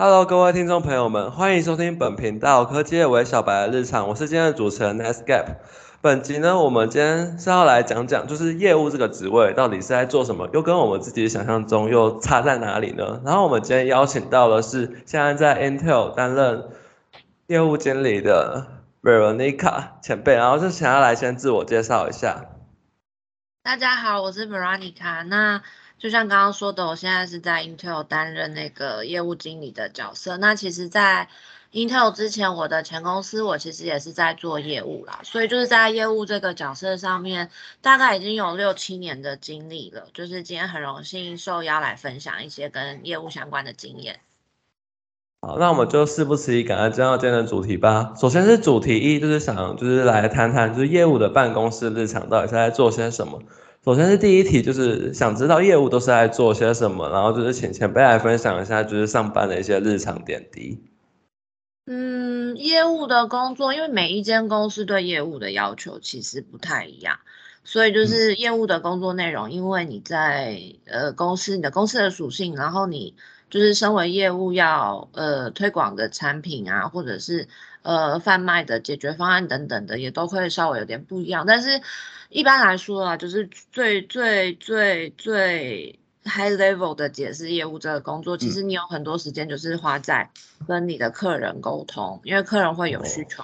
Hello，各位听众朋友们，欢迎收听本频道科技为小白的日常，我是今天的主持人 Nesgap。本集呢，我们今天是要来讲讲，就是业务这个职位到底是在做什么，又跟我们自己想象中又差在哪里呢？然后我们今天邀请到的是现在在 Intel 担任业务经理的 Veronica 前辈，然后就想要来先自我介绍一下。大家好，我是 Veronica。那就像刚刚说的，我现在是在 Intel 担任那个业务经理的角色。那其实，在 Intel 之前，我的前公司我其实也是在做业务啦，所以就是在业务这个角色上面，大概已经有六七年的经历了。就是今天很荣幸受邀来分享一些跟业务相关的经验。好，那我们就事不宜迟，赶快进入今天的主题吧。首先是主题一，就是想就是来谈谈，就是业务的办公室日常到底是在做些什么。首先是第一题，就是想知道业务都是在做些什么，然后就是请前辈来分享一下，就是上班的一些日常点滴。嗯，业务的工作，因为每一间公司对业务的要求其实不太一样，所以就是业务的工作内容，因为你在呃公司你的公司的属性，然后你就是身为业务要呃推广的产品啊，或者是呃贩卖的解决方案等等的，也都会稍微有点不一样，但是。一般来说啊，就是最最最最 high level 的解释业务这个工作，其实你有很多时间就是花在跟你的客人沟通，因为客人会有需求，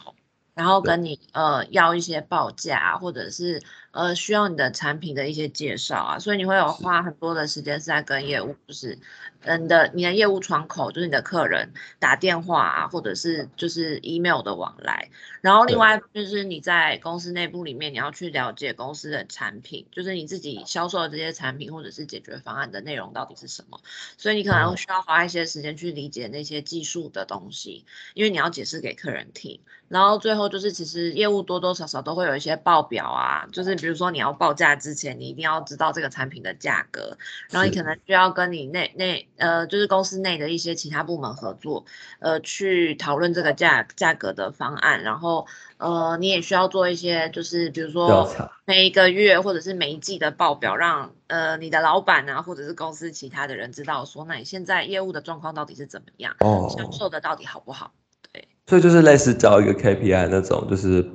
然后跟你呃要一些报价，或者是呃需要你的产品的一些介绍啊，所以你会有花很多的时间是在跟业务，就是嗯的你的业务窗口，就是你的客人打电话啊，或者是就是 email 的往来。然后另外就是你在公司内部里面，你要去了解公司的产品，就是你自己销售的这些产品或者是解决方案的内容到底是什么，所以你可能需要花一些时间去理解那些技术的东西，因为你要解释给客人听。然后最后就是其实业务多多少少都会有一些报表啊，就是比如说你要报价之前，你一定要知道这个产品的价格，然后你可能需要跟你内内呃就是公司内的一些其他部门合作，呃去讨论这个价价格的方案，然后。呃，你也需要做一些，就是比如说每一个月或者是每一季的报表，让呃你的老板啊，或者是公司其他的人知道，说那你现在业务的状况到底是怎么样，销售的到底好不好？对，所以就是类似交一个 KPI 那种，就是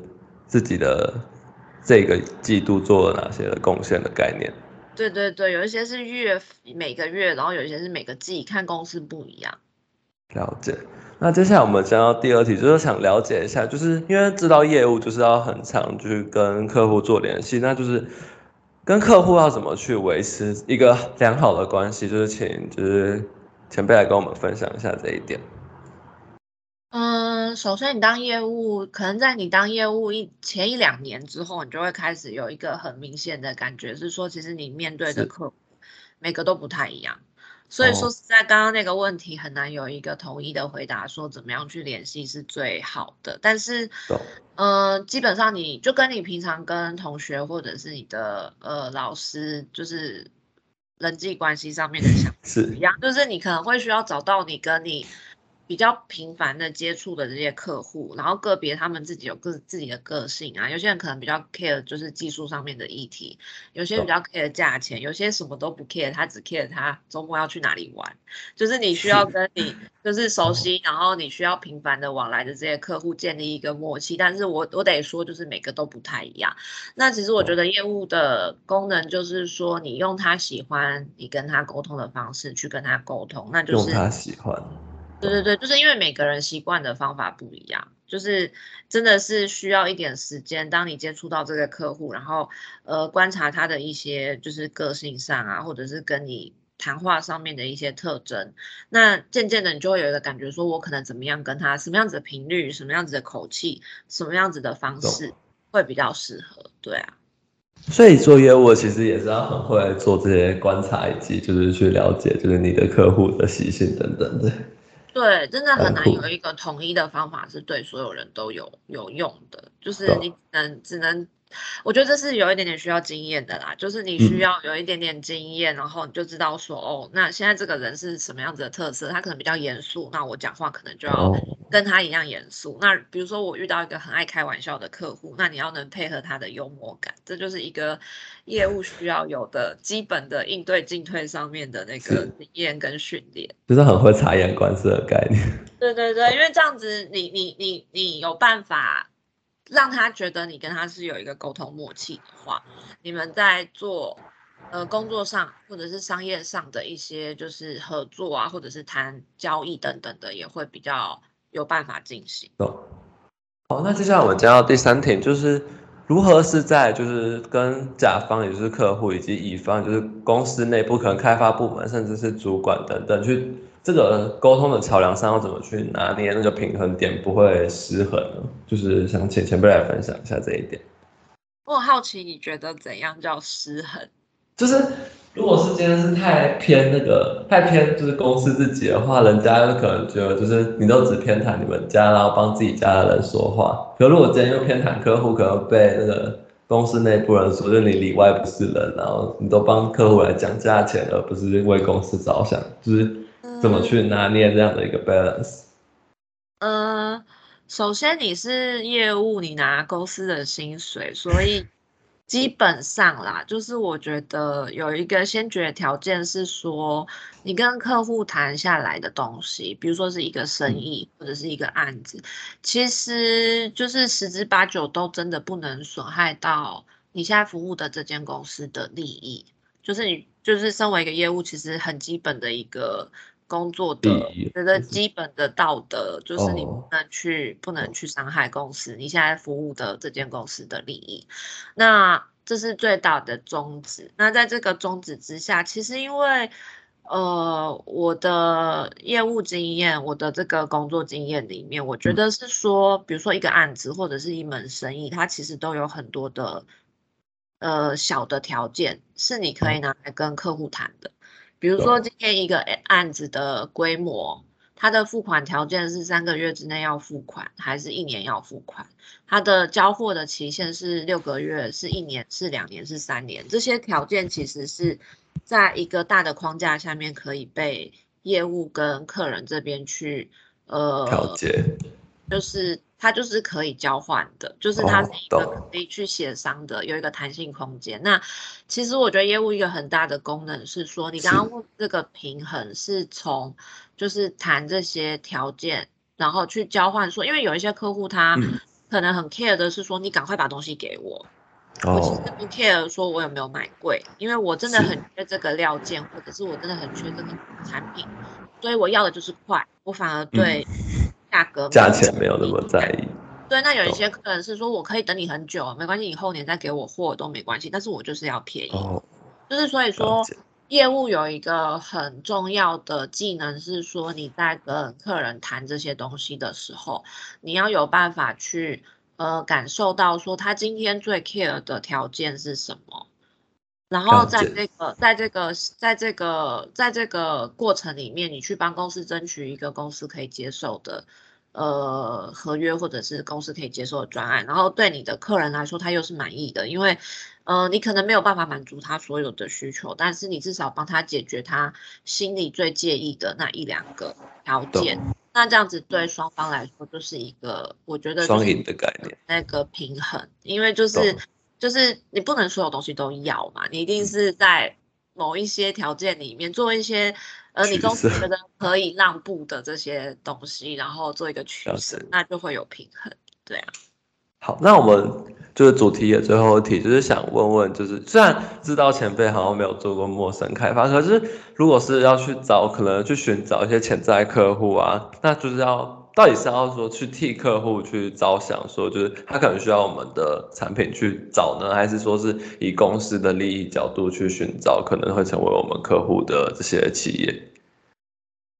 自己的这个季度做了哪些的贡献的概念。对对对，有一些是月每个月，然后有一些是每个季，看公司不一样。了解。那接下来我们讲到第二题，就是想了解一下，就是因为知道业务就是要很长，就是跟客户做联系，那就是跟客户要怎么去维持一个良好的关系，就是请就是前辈来跟我们分享一下这一点。嗯，首先你当业务，可能在你当业务一前一两年之后，你就会开始有一个很明显的感觉，是说其实你面对的客户每个都不太一样。所以说实在，刚刚那个问题很难有一个统一的回答，说怎么样去联系是最好的。但是，呃，基本上你就跟你平常跟同学或者是你的呃老师，就是人际关系上面的相是一样，就是你可能会需要找到你跟你。比较频繁的接触的这些客户，然后个别他们自己有个自己的个性啊，有些人可能比较 care 就是技术上面的议题，有些比较 care 价钱，有些什么都不 care，他只 care 他周末要去哪里玩。就是你需要跟你 就是熟悉，然后你需要频繁的往来的这些客户建立一个默契。但是我我得说，就是每个都不太一样。那其实我觉得业务的功能就是说，你用他喜欢你跟他沟通的方式去跟他沟通，那就是用他喜欢。对对对，就是因为每个人习惯的方法不一样，就是真的是需要一点时间。当你接触到这个客户，然后呃观察他的一些就是个性上啊，或者是跟你谈话上面的一些特征，那渐渐的你就会有一个感觉，说我可能怎么样跟他，什么样子的频率，什么样子的口气，什么样子的方式会比较适合。对啊，所以做业务其实也是要很会做这些观察，以及就是去了解就是你的客户的习性等等的。对，真的很难有一个统一的方法是对所有人都有有用的，就是你能只能，我觉得这是有一点点需要经验的啦，就是你需要有一点点经验，然后你就知道说，哦，那现在这个人是什么样子的特色，他可能比较严肃，那我讲话可能就要跟他一样严肃。那比如说我遇到一个很爱开玩笑的客户，那你要能配合他的幽默感，这就是一个业务需要有的基本的应对进退上面的那个经验跟训练，就是很会察言观色的概念。对对对，因为这样子你你你你有办法让他觉得你跟他是有一个沟通默契的话，你们在做。呃，工作上或者是商业上的一些就是合作啊，或者是谈交易等等的，也会比较有办法进行。好，那接下来我们讲到第三点，就是如何是在就是跟甲方，也就是客户以及乙方，就是公司内部可能开发部门，甚至是主管等等，去这个沟通的桥梁上要怎么去拿捏那个平衡点，不会失衡呢？就是想请前辈来分享一下这一点。我好奇你觉得怎样叫失衡？就是，如果是今天是太偏那个太偏，就是公司自己的话，人家有可能觉得就是你都只偏袒你们家，然后帮自己家的人说话。可如果今天又偏袒客户，可能被那个公司内部人说，就你里外不是人，然后你都帮客户来讲价钱，而不是为公司着想，就是怎么去拿捏这样的一个 balance？嗯，首先你是业务，你拿公司的薪水，所以。基本上啦，就是我觉得有一个先决条件是说，你跟客户谈下来的东西，比如说是一个生意或者是一个案子，其实就是十之八九都真的不能损害到你现在服务的这间公司的利益。就是你就是身为一个业务，其实很基本的一个。工作的觉得基本的道德就是你不能去不能去伤害公司，你现在服务的这间公司的利益，那这是最大的宗旨。那在这个宗旨之下，其实因为呃我的业务经验，我的这个工作经验里面，我觉得是说，比如说一个案子或者是一门生意，它其实都有很多的呃小的条件是你可以拿来跟客户谈的。比如说今天一个案子的规模，它的付款条件是三个月之内要付款，还是一年要付款？它的交货的期限是六个月，是一年，是两年，是三年？这些条件其实是在一个大的框架下面可以被业务跟客人这边去呃调节，就是。它就是可以交换的，就是它是一个可以去协商的，有一个弹性空间。那其实我觉得业务一个很大的功能是说，你刚刚问这个平衡是从就是谈这些条件，然后去交换说，因为有一些客户他可能很 care 的是说，你赶快把东西给我。我其实不 care 说我有没有买贵，因为我真的很缺这个料件，或者是我真的很缺这个产品，所以我要的就是快。我反而对。价格价钱没有那么在意，对，那有一些客人是说我可以等你很久，没关系，你后年再给我货都没关系，但是我就是要便宜，就是所以说业务有一个很重要的技能是说你在跟客人谈这些东西的时候，你要有办法去呃感受到说他今天最 care 的条件是什么。然后在这个，在这个，在这个，在这个过程里面，你去帮公司争取一个公司可以接受的，呃，合约或者是公司可以接受的专案，然后对你的客人来说，他又是满意的，因为，呃，你可能没有办法满足他所有的需求，但是你至少帮他解决他心里最介意的那一两个条件，那这样子对双方来说就是一个，我觉得双赢的概念，那个平衡，因为就是。就是你不能所有东西都要嘛，你一定是在某一些条件里面做一些，呃，你公司觉得可以让步的这些东西，然后做一个取舍，那就会有平衡，对啊。好，那我们就是主题的最后一题，就是想问问，就是虽然知道前辈好像没有做过陌生开发，可是如果是要去找，可能去寻找一些潜在客户啊，那就是要。到底是要说去替客户去着想，说就是他可能需要我们的产品去找呢，还是说是以公司的利益角度去寻找，可能会成为我们客户的这些企业？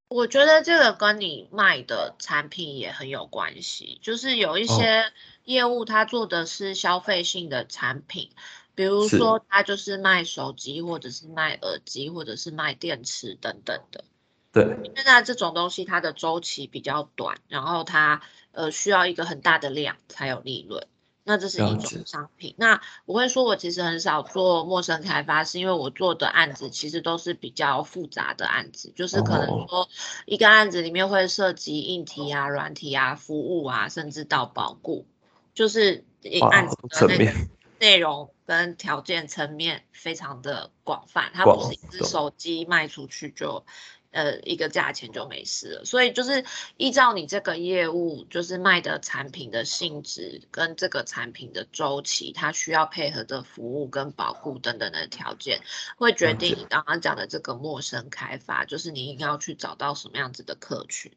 我觉得这个跟你卖的产品也很有关系，就是有一些业务他做的是消费性的产品，比如说他就是卖手机，或者是卖耳机，或者是卖电池等等的。对，现在这种东西它的周期比较短，然后它呃需要一个很大的量才有利润。那这是一种商品。那我会说，我其实很少做陌生开发，是因为我做的案子其实都是比较复杂的案子，就是可能说一个案子里面会涉及硬体啊、软体啊、服务啊，甚至到保固，就是案子的那个内容跟条件层面非常的广泛，它不是一只手机卖出去就。呃，一个价钱就没事了，所以就是依照你这个业务，就是卖的产品的性质跟这个产品的周期，它需要配合的服务跟保护等等的条件，会决定你刚刚讲的这个陌生开发，就是你应该要去找到什么样子的客群。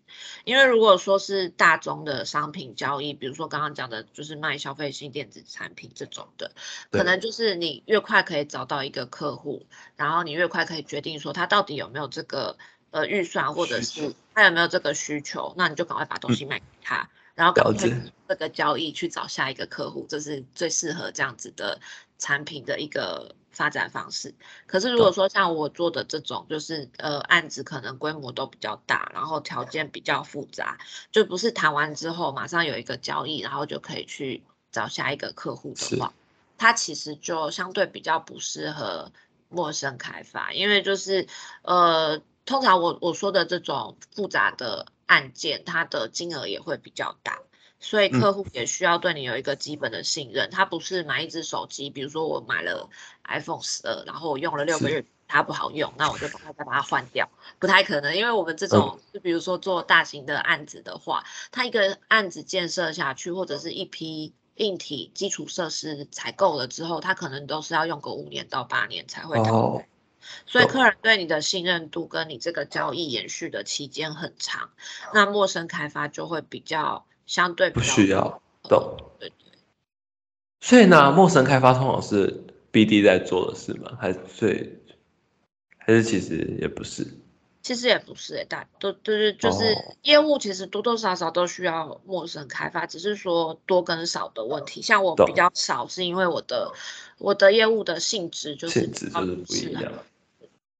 因为如果说是大宗的商品交易，比如说刚刚讲的，就是卖消费性电子产品这种的，可能就是你越快可以找到一个客户，然后你越快可以决定说他到底有没有这个。呃，预算或者是他有没有这个需求，那你就赶快把东西卖给他，然后赶快这个交易去找下一个客户，这是最适合这样子的产品的一个发展方式。可是如果说像我做的这种，就是呃案子可能规模都比较大，然后条件比较复杂，就不是谈完之后马上有一个交易，然后就可以去找下一个客户的话，它其实就相对比较不适合陌生开发，因为就是呃。通常我我说的这种复杂的案件，它的金额也会比较大，所以客户也需要对你有一个基本的信任。他不是买一只手机，比如说我买了 iPhone 十二，然后我用了六个月，它不好用，那我就赶快再把它换掉，不太可能。因为我们这种，就比如说做大型的案子的话，它一个案子建设下去，或者是一批硬体基础设施采购了之后，它可能都是要用个五年到八年才会到。所以客人对你的信任度跟你这个交易延续的期间很长，那陌生开发就会比较相对不需要懂。对对。所以呢，陌生开发通常是 BD 在做的事吗？还是最还是其实也不是？其实也不是诶，大都都是就是业务，其实多多少少都需要陌生开发，只是说多跟少的问题。像我比较少，是因为我的我的业务的性质就是性质就是不一样。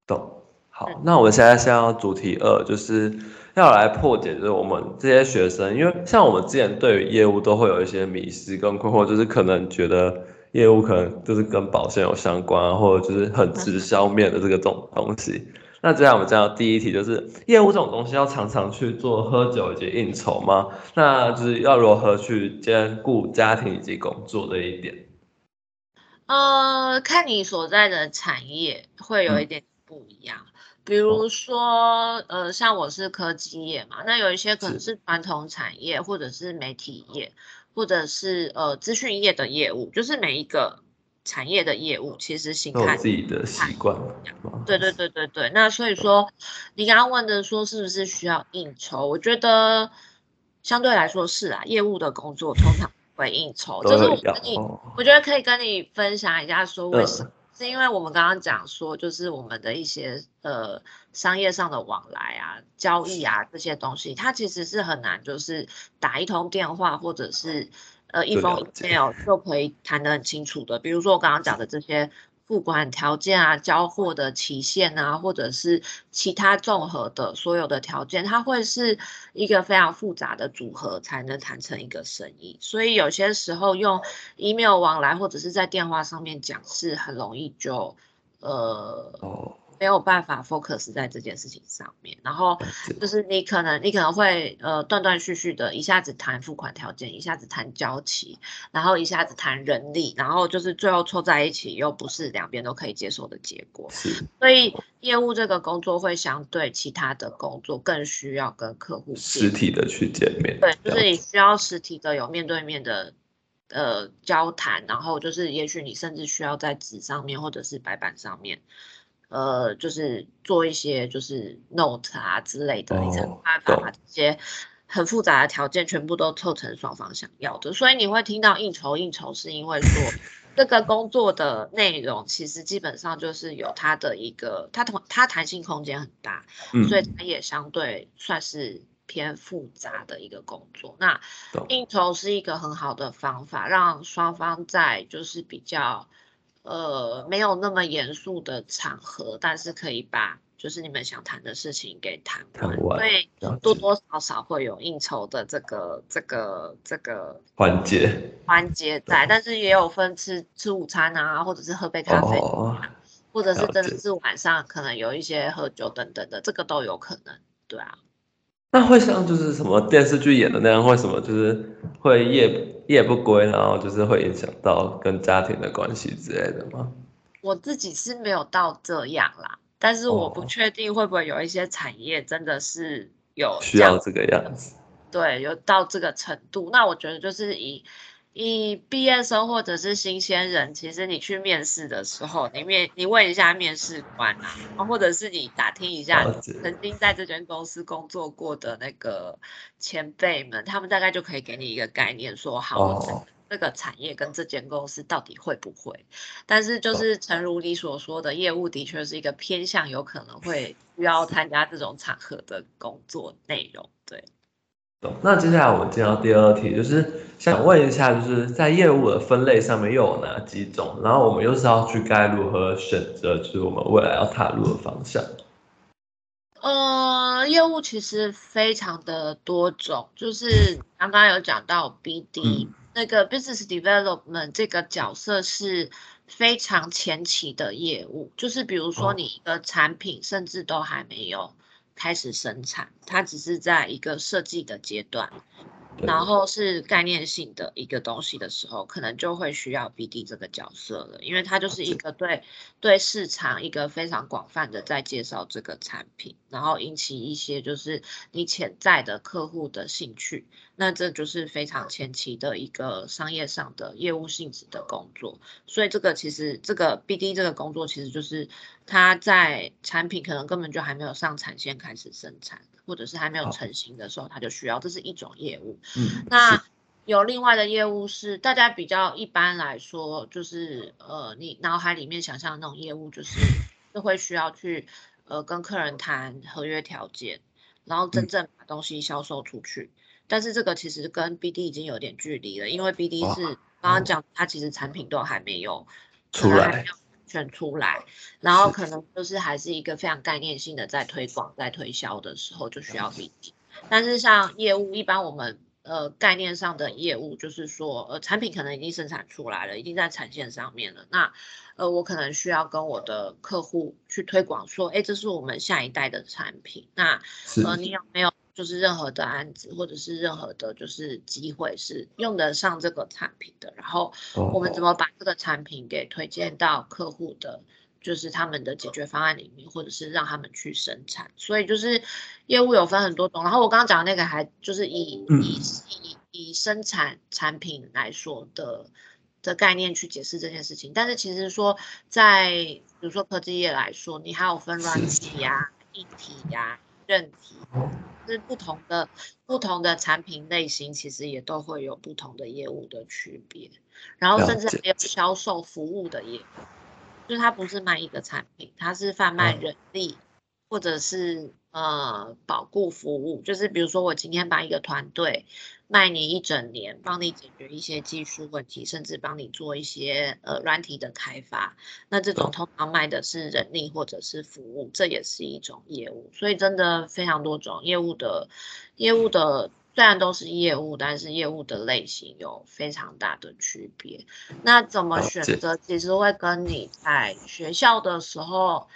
懂，好，那我们现在先要主题二，就是要来破解，就是我们这些学生，因为像我们之前对于业务都会有一些迷失跟困惑，就是可能觉得业务可能就是跟保险有相关，或者就是很直销面的这个种东西。那这样我们讲到第一题，就是业务这种东西要常常去做喝酒以及应酬吗？那就是要如何去兼顾家庭以及工作这一点？呃，看你所在的产业会有一点。不一样，比如说，呃，像我是科技业嘛，那有一些可能是传统产业，或者是媒体业，或者是呃资讯业的业务，就是每一个产业的业务，其实形态自己的习惯。对对对对对，那所以说，你刚刚问的说是不是需要应酬？我觉得相对来说是啊，业务的工作通常会应酬，就是我跟你，我觉得可以跟你分享一下说为什么。是因为我们刚刚讲说，就是我们的一些呃商业上的往来啊、交易啊这些东西，它其实是很难，就是打一通电话或者是呃一封 email 就可以谈得很清楚的。比如说我刚刚讲的这些。不管条件啊，交货的期限啊，或者是其他综合的所有的条件，它会是一个非常复杂的组合才能谈成一个生意。所以有些时候用 email 往来或者是在电话上面讲是很容易就呃。没有办法 focus 在这件事情上面，然后就是你可能你可能会呃断断续续的，一下子谈付款条件，一下子谈交期，然后一下子谈人力，然后就是最后凑在一起又不是两边都可以接受的结果。所以业务这个工作会相对其他的工作更需要跟客户实体的去见面。对，就是你需要实体的有面对面的呃交谈，然后就是也许你甚至需要在纸上面或者是白板上面。呃，就是做一些就是 note 啊之类的，你才有办法把这些很复杂的条件全部都凑成双方想要的。所以你会听到应酬应酬，是因为说这个工作的内容其实基本上就是有它的一个，它同它弹性空间很大，所以它也相对算是偏复杂的一个工作。那应酬是一个很好的方法，让双方在就是比较。呃，没有那么严肃的场合，但是可以把就是你们想谈的事情给谈完，所以多多少少会有应酬的这个这个这个环节环节在，但是也有分吃吃午餐啊，或者是喝杯咖啡，哦，或者是真的是晚上可能有一些喝酒等等的，这个都有可能。对啊，那会像就是什么电视剧演的那样，会什么就是会夜夜不归，然后就是会影响到跟家庭的关系之类的吗？我自己是没有到这样啦，但是我不哦确定会不会有一些产业真的是有需要这个样子。对，有到这个程度。那我觉得就是以以毕业生或者是新鲜人，其实你去面试的时候，你面你问一下面试官啊，或者是你打听一下曾经在这间公司工作过的那个前辈们，他们大概就可以给你一个概念，说好，这个产业跟这间公司到底会不会？但是就是诚如你所说的，业务的确是一个偏向有可能会需要参加这种场合的工作内容，对。懂。那接下来我们进到第二题，就是想问一下，就是在业务的分类上面又有哪几种？然后我们又是要去该如何选择，就是我们未来要踏入的方向？呃，业务其实非常的多种，就是刚刚有讲到 BD、嗯那个 business development 这个角色是非常前期的业务，就是比如说哦你一个产品甚至都还没有开始生产，它只是在一个设计的阶段，然后是概念性的一个东西的时候，可能就会需要 BD 这个角色了，因为它就是一个对对市场一个非常广泛的在介绍这个产品，然后引起一些就是你潜在的客户的兴趣，那这就是非常前期的一个商业上的业务性质的工作，所以这个其实这个 BD 这个工作其实就是它在产品可能根本就还没有上产线开始生产，或者是还没有成型的时候，它就需要，这是一种业务。嗯，那有另外的业务是大家比较一般来说，就是呃，你脑海里面想象的那种业务，就是 就会需要去呃跟客人谈合约条件，然后真嗯正把东西销售出去。但是这个其实跟 BD 已经有点距离了，因为 BD 是刚刚讲，它其实产品都还没有出来能还没有全出来，然后可能就是还是一个非常概念性的在推广、在推销的时候就需要 BD。但是像业务，一般我们呃概念上的业务，就是说呃产品可能已经生产出来了，已经在产线上面了。那呃我可能需要跟我的客户去推广说，哎，这是我们下一代的产品。那呃你有没有就是任何的案子，或者是任何的就是机会是用得上这个产品的？然后我们怎哦，么把这个产品给推荐到客户的，就是他们的解决方案里面，或者是让他们去生产。所以就是业务有分很多种。然后我刚刚讲的那个还就是以嗯以以以生产产品来说的的概念去解释这件事情。但是其实说在比如说科技业来说，你还有分软体呀、硬体呀、韧体。是不同的不同的产品类型，其实也都会有不同的业务的区别，然后甚至还有销售服务的业务，就是它不是卖一个产品，它是贩卖嗯人力，或者是呃保固服务，就是比如说我今天把一个团队卖你一整年，帮你解决一些技术问题，甚至帮你做一些呃软体的开发，那这种通常卖的是人力或者是服务，这也是一种业务，所以真的非常多种业务的业务的。虽然都是业务，但是业务的类型有非常大的区别。那怎么选择，其实会跟你在学校的时候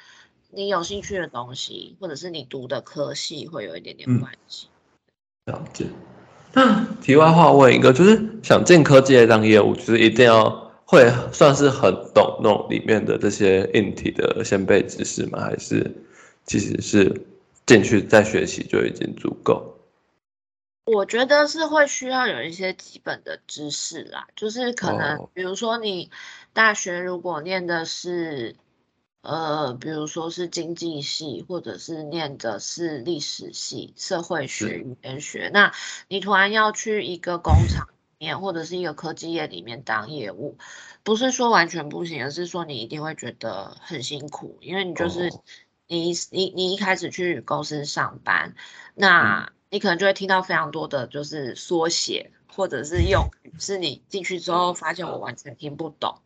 你有兴趣的东西，或者是你读的科系会有一点点嗯关系。了解。那题外话问一个，就是想进科技业当业务，就是一定要会算是很懂那种里面的这些硬体的先辈知识吗？还是其实是进去再学习就已经足够？我觉得是会需要有一些基本的知识啦，就是可能哦比如说你大学如果念的是，呃，比如说是经济系，或者是念的是历史系、社会学、语言学，那你突然要去一个工厂里面或者是一个科技业里面当业务，不是说完全不行，而是说你一定会觉得很辛苦，因为你就是哦。你你你一开始去公司上班，嗯。那你可能就会听到非常多的就是缩写或者是用语，是你进去之后发现我完全听不懂，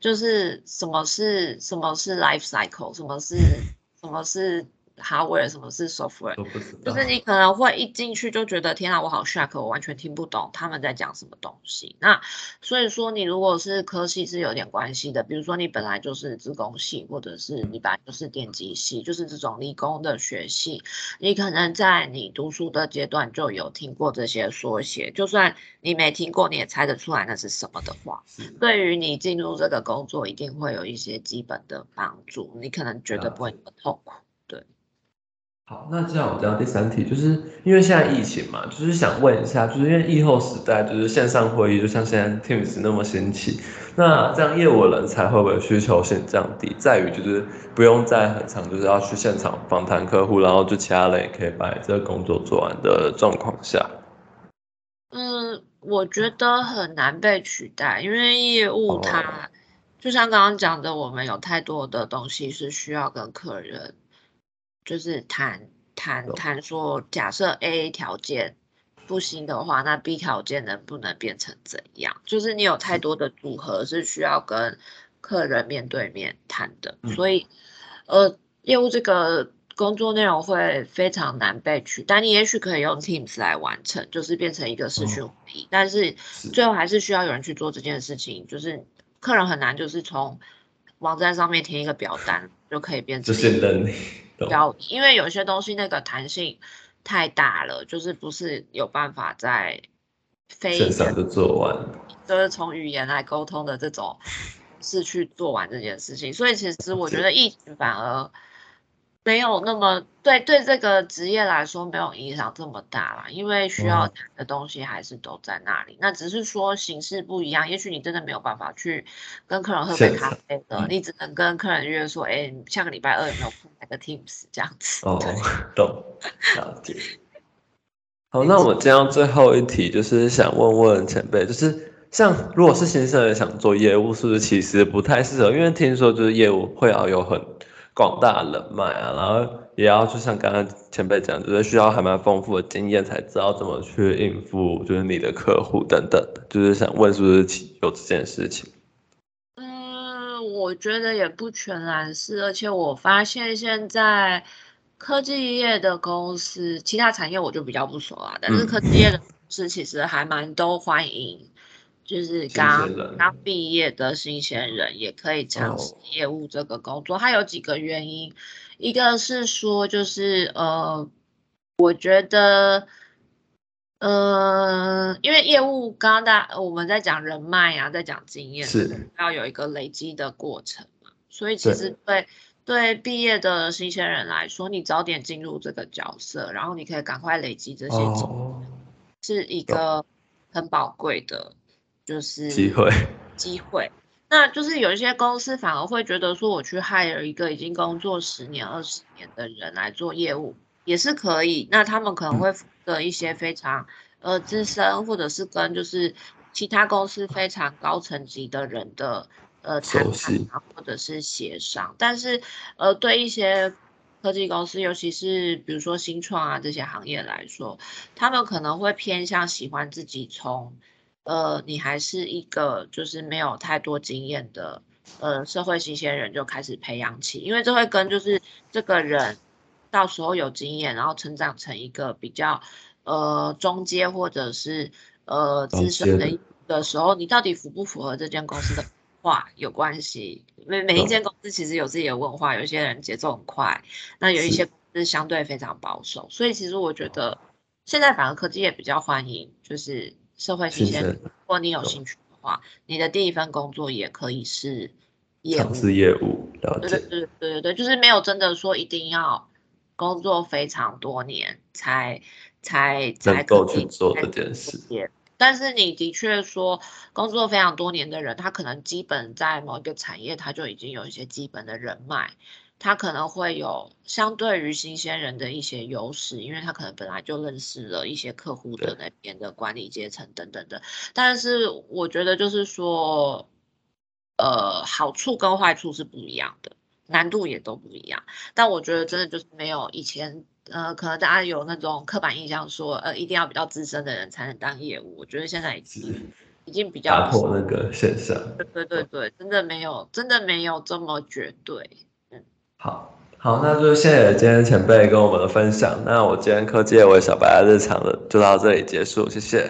就是什么是什么是 life cycle，什么是 什么是 hardware，什么是 software。就是你可能会一进去就觉得天啊，我好 shock，我完全听不懂他们在讲什么东西。那所以说，你如果是科系是有点关系的，比如说你本来就是自工系，或者是你本来就是电机系，就是这种理工的学系，你可能在你读书的阶段就有听过这些缩写，就算你没听过，你也猜得出来那是什么的话，对于你进入这个工作一定会有一些基本的帮助，你可能绝对不会那么痛苦。好，那这样我们讲第三题，就是因为现在疫情嘛，就是想问一下，就是因为疫后时代，就是线上会议，就像现在 Teams 那么兴起，那这样业务人才会不会需求性降低？在于就是不用再很长，就是要去现场访谈客户，然后就其他人也可以把这个工作做完的状况下。嗯，我觉得很难被取代，因为业务它就像刚刚讲的，我们有太多的东西是需要跟客人。就是谈谈谈说，假设 A 条件不行的话，那 B 条件能不能变成怎样？就是你有太多的组合是需要跟客人面对面谈的，所以呃，业务这个工作内容会非常难被取代。你也许可以用 Teams 来完成，就是变成一个视讯会议，但是最后还是需要有人去做这件事情。就是客人很难，就是从网站上面填一个表单就可以变成。表，因为有些东西那个弹性太大了，就是不是有办法在非线上就做完，就是从语言来沟通的这种是去做完这件事情。所以其实我觉得疫情反而。没有那么对对这个职业来说没有影响这么大啦，因为需要谈的东西还是都在那里，那只是说形式不一样。也许你真的没有办法去跟客人喝杯咖啡的，你只能跟客人约说，哎，下个礼拜二有没有空来个 Teams 这样子。哦，懂，了解。好，那我这样最后一题就是想问问前辈，就是像如果是新生人想做业务，是不是其实不太适合？因为听说就是业务会要有很。广大人脉啊，然后也要就像刚刚前辈讲，就是需要还蛮丰富的经验，才知道怎么去应付，就是你的客户等等。就是想问，是不是有这件事情？嗯，我觉得也不全然是，而且我发现现在科技业的公司，其他产业我就比较不熟啊，但是科技业的公司其实还蛮都欢迎。就是刚刚毕业的新鲜人也可以尝试业务这个工作，它有几个原因，一个是说就是呃，我觉得呃，因为业务刚刚大我们在讲人脉啊，在讲经验，是。要有一个累积的过程嘛，所以其实对。对毕业的新鲜人来说，你早点进入这个角色，然后你可以赶快累积这些经验，是一个很宝贵的。就是机会，机会，那就是有一些公司反而会觉得说，我去 hire 一个已经工作十年、二十年的人来做业务也是可以。那他们可能会负责一些非常呃资深，或者是跟就是其他公司非常高层级的人的呃谈判，或者是协商。但是呃，对一些科技公司，尤其是比如说新创啊这些行业来说，他们可能会偏向喜欢自己从。呃，你还是一个就是没有太多经验的呃社会新鲜人就开始培养起，因为这会跟就是这个人到时候有经验，然后成长成一个比较呃中阶或者是呃资深的的时候，你到底符不符合这间公司的话有关系。每每一间公司其实有自己的文化，有一些人节奏很快，那有一些公司相对非常保守，所以其实我觉得现在反而科技也比较欢迎，就是。社会新鲜，如果你有兴趣的话，你的第一份工作也可以是业务。业务，对对对对对对，就是没有真的说一定要工作非常多年才才才够去做这件事。但是你的确说工作非常多年的人，他可能基本在某一个产业，他就已经有一些基本的人脉。他可能会有相对于新鲜人的一些优势，因为他可能本来就认识了一些客户的那边的管理阶层等等的。但是我觉得就是说，呃，好处跟坏处是不一样的，难度也都不一样。但我觉得真的就是没有以前，呃，可能大家有那种刻板印象说，呃，一定要比较资深的人才能当业务。我觉得现在已经已经比较打破那个现象。对对对对，真的没有，真的没有这么绝对。好，好，那就谢谢今天前辈跟我们的分享。那我今天科技为小白的日常的就到这里结束，谢谢。